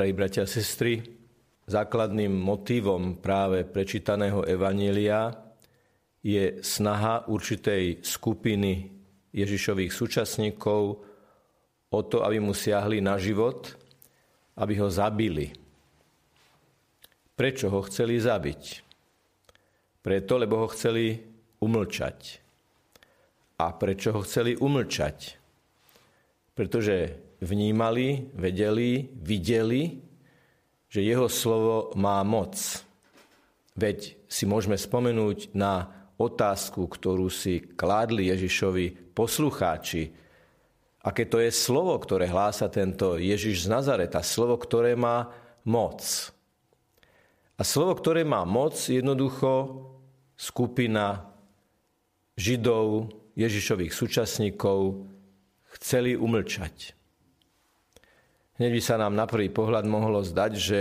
Drahí bratia a sestry, základným motívom práve prečítaného Evanília je snaha určitej skupiny Ježišových súčasníkov o to, aby mu siahli na život, aby ho zabili. Prečo ho chceli zabiť? Preto, lebo ho chceli umlčať. A prečo ho chceli umlčať? Pretože vnímali, vedeli, videli, že jeho slovo má moc. Veď si môžeme spomenúť na otázku, ktorú si kládli Ježišovi poslucháči. Aké to je slovo, ktoré hlása tento Ježiš z Nazareta. Slovo, ktoré má moc. A slovo, ktoré má moc, jednoducho skupina Židov, Ježišových súčasníkov chceli umlčať. Hneď by sa nám na prvý pohľad mohlo zdať, že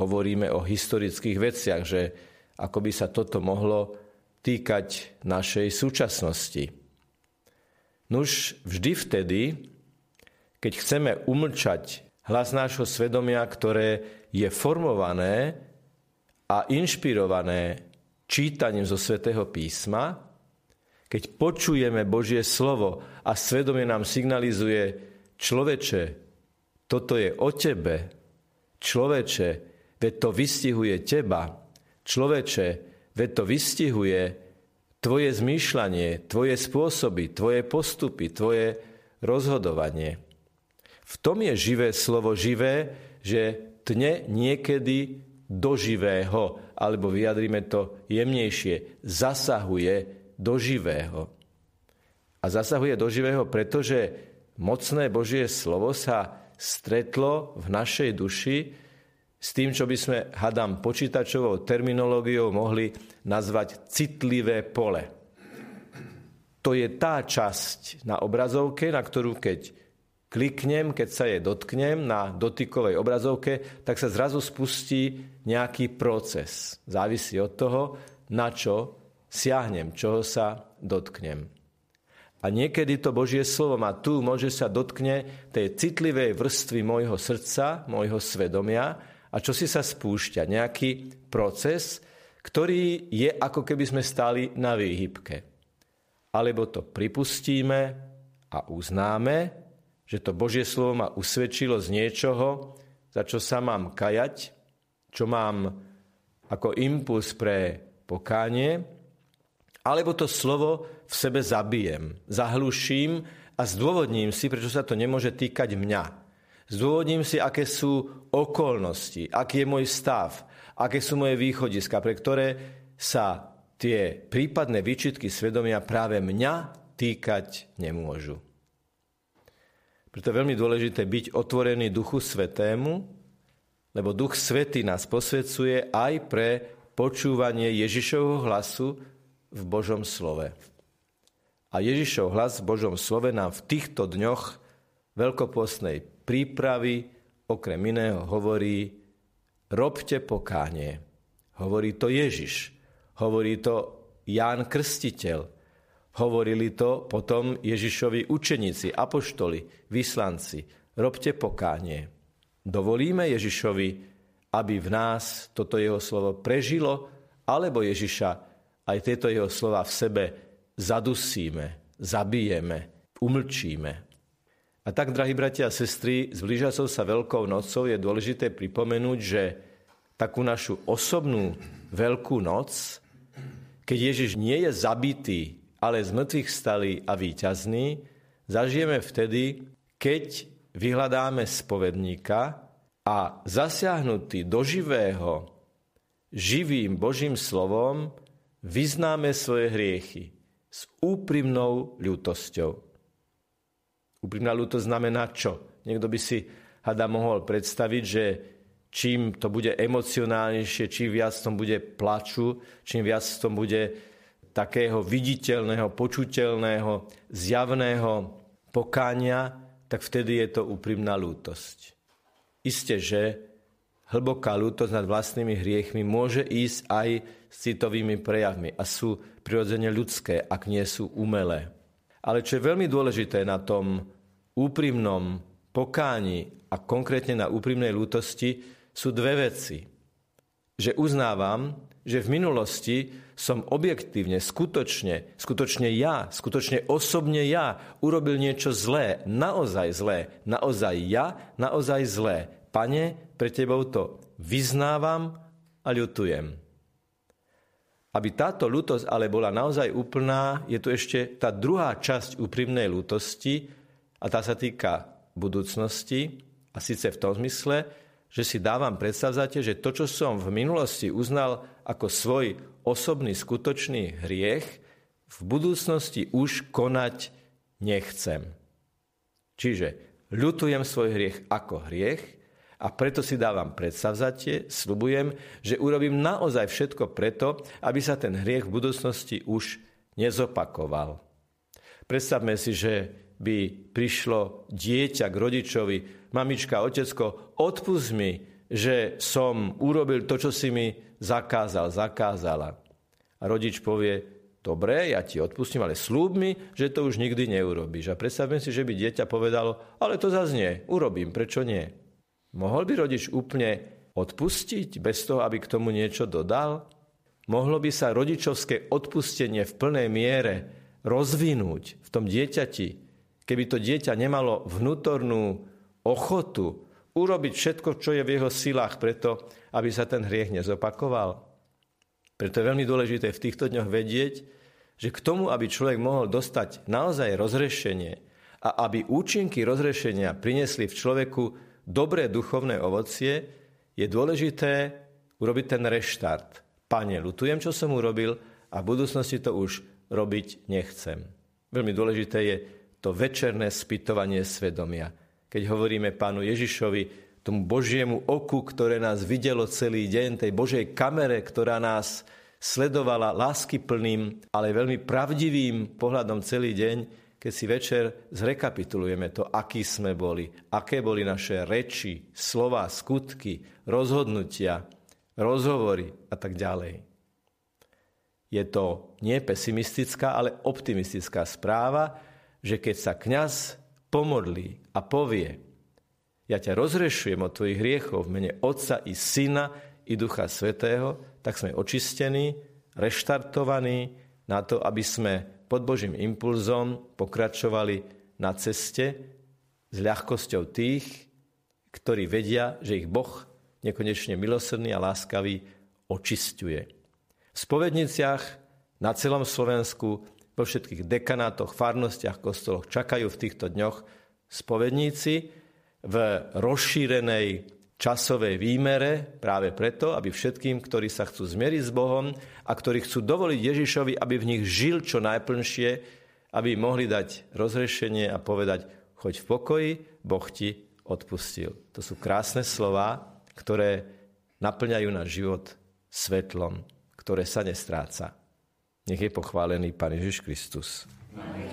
hovoríme o historických veciach, že ako by sa toto mohlo týkať našej súčasnosti. Nuž vždy vtedy, keď chceme umlčať hlas nášho svedomia, ktoré je formované a inšpirované čítaním zo svätého písma, keď počujeme Božie slovo a svedomie nám signalizuje človeče, toto je o tebe. Človeče, veď to vystihuje teba. Človeče, veď to vystihuje tvoje zmýšľanie, tvoje spôsoby, tvoje postupy, tvoje rozhodovanie. V tom je živé slovo živé, že tne niekedy do živého, alebo vyjadrime to jemnejšie, zasahuje do živého. A zasahuje do živého, pretože mocné Božie slovo sa stretlo v našej duši s tým, čo by sme, hadám, počítačovou terminológiou mohli nazvať citlivé pole. To je tá časť na obrazovke, na ktorú keď kliknem, keď sa je dotknem na dotykovej obrazovke, tak sa zrazu spustí nejaký proces. Závisí od toho, na čo siahnem, čoho sa dotknem. A niekedy to Božie slovo ma tu môže sa dotkne tej citlivej vrstvy môjho srdca, môjho svedomia a čo si sa spúšťa. Nejaký proces, ktorý je ako keby sme stáli na výhybke. Alebo to pripustíme a uznáme, že to Božie slovo ma usvedčilo z niečoho, za čo sa mám kajať, čo mám ako impuls pre pokánie, alebo to slovo v sebe zabijem, zahluším a zdôvodním si, prečo sa to nemôže týkať mňa. Zdôvodním si, aké sú okolnosti, aký je môj stav, aké sú moje východiska, pre ktoré sa tie prípadné výčitky svedomia práve mňa týkať nemôžu. Preto je veľmi dôležité byť otvorený Duchu Svetému, lebo Duch Svetý nás posvedcuje aj pre počúvanie Ježišovho hlasu v Božom slove. A Ježišov hlas v Božom slove nám v týchto dňoch veľkopostnej prípravy okrem iného hovorí robte pokánie. Hovorí to Ježiš. Hovorí to Ján Krstiteľ. Hovorili to potom Ježišovi učeníci, apoštoli, vyslanci. Robte pokánie. Dovolíme Ježišovi, aby v nás toto jeho slovo prežilo, alebo Ježiša aj tieto jeho slova v sebe zadusíme, zabijeme, umlčíme. A tak, drahí bratia a sestry, s blížiacou sa Veľkou nocou je dôležité pripomenúť, že takú našu osobnú Veľkú noc, keď Ježiš nie je zabitý, ale z mŕtvych stalý a víťazný, zažijeme vtedy, keď vyhľadáme spovedníka a zasiahnutý do živého, živým Božím slovom vyznáme svoje hriechy s úprimnou ľútosťou. Úprimná ľútosť znamená čo? Niekto by si hada mohol predstaviť, že čím to bude emocionálnejšie, čím viac tom bude plaču, čím viac tom bude takého viditeľného, počuteľného, zjavného pokánia, tak vtedy je to úprimná lútosť. Isté, že hlboká lútosť nad vlastnými hriechmi môže ísť aj s citovými prejavmi a sú prirodzene ľudské, ak nie sú umelé. Ale čo je veľmi dôležité na tom úprimnom pokáni a konkrétne na úprimnej lútosti sú dve veci. Že uznávam, že v minulosti som objektívne, skutočne, skutočne ja, skutočne osobne ja urobil niečo zlé, naozaj zlé, naozaj ja, naozaj zlé. Pane, pre tebou to vyznávam a ľutujem. Aby táto lútosť ale bola naozaj úplná, je tu ešte tá druhá časť úprimnej lútosti a tá sa týka budúcnosti a síce v tom zmysle, že si dávam predstavzate, že to, čo som v minulosti uznal ako svoj osobný skutočný hriech, v budúcnosti už konať nechcem. Čiže ľutujem svoj hriech ako hriech a preto si dávam predstavzatie, slubujem, že urobím naozaj všetko preto, aby sa ten hriech v budúcnosti už nezopakoval. Predstavme si, že by prišlo dieťa k rodičovi, mamička, otecko, odpust mi, že som urobil to, čo si mi zakázal, zakázala. A rodič povie, dobre, ja ti odpustím, ale slúb mi, že to už nikdy neurobíš. A predstavme si, že by dieťa povedalo, ale to zase urobím, prečo nie? Mohol by rodič úplne odpustiť bez toho, aby k tomu niečo dodal? Mohlo by sa rodičovské odpustenie v plnej miere rozvinúť v tom dieťati, keby to dieťa nemalo vnútornú ochotu urobiť všetko, čo je v jeho silách preto, aby sa ten hriech nezopakoval. Preto je veľmi dôležité v týchto dňoch vedieť, že k tomu, aby človek mohol dostať naozaj rozrešenie a aby účinky rozrešenia prinesli v človeku dobré duchovné ovocie, je dôležité urobiť ten reštart. Pane, lutujem, čo som urobil a v budúcnosti to už robiť nechcem. Veľmi dôležité je to večerné spytovanie svedomia. Keď hovoríme pánu Ježišovi, tomu Božiemu oku, ktoré nás videlo celý deň, tej Božej kamere, ktorá nás sledovala láskyplným, ale veľmi pravdivým pohľadom celý deň, keď si večer zrekapitulujeme to, akí sme boli, aké boli naše reči, slova, skutky, rozhodnutia, rozhovory a tak ďalej. Je to nie pesimistická, ale optimistická správa, že keď sa kňaz pomodlí a povie, ja ťa rozrešujem od tvojich hriechov v mene Otca i Syna i Ducha Svetého, tak sme očistení, reštartovaní na to, aby sme pod Božím impulzom pokračovali na ceste s ľahkosťou tých, ktorí vedia, že ich Boh nekonečne milosrdný a láskavý očistuje. V spovedniciach na celom Slovensku, vo všetkých dekanátoch, farnostiach, kostoloch čakajú v týchto dňoch spovedníci v rozšírenej časovej výmere práve preto, aby všetkým, ktorí sa chcú zmieriť s Bohom a ktorí chcú dovoliť Ježišovi, aby v nich žil čo najplnšie, aby mohli dať rozrešenie a povedať, choď v pokoji, Boh ti odpustil. To sú krásne slova, ktoré naplňajú náš život svetlom, ktoré sa nestráca. Nech je pochválený Pán Ježiš Kristus. Amen.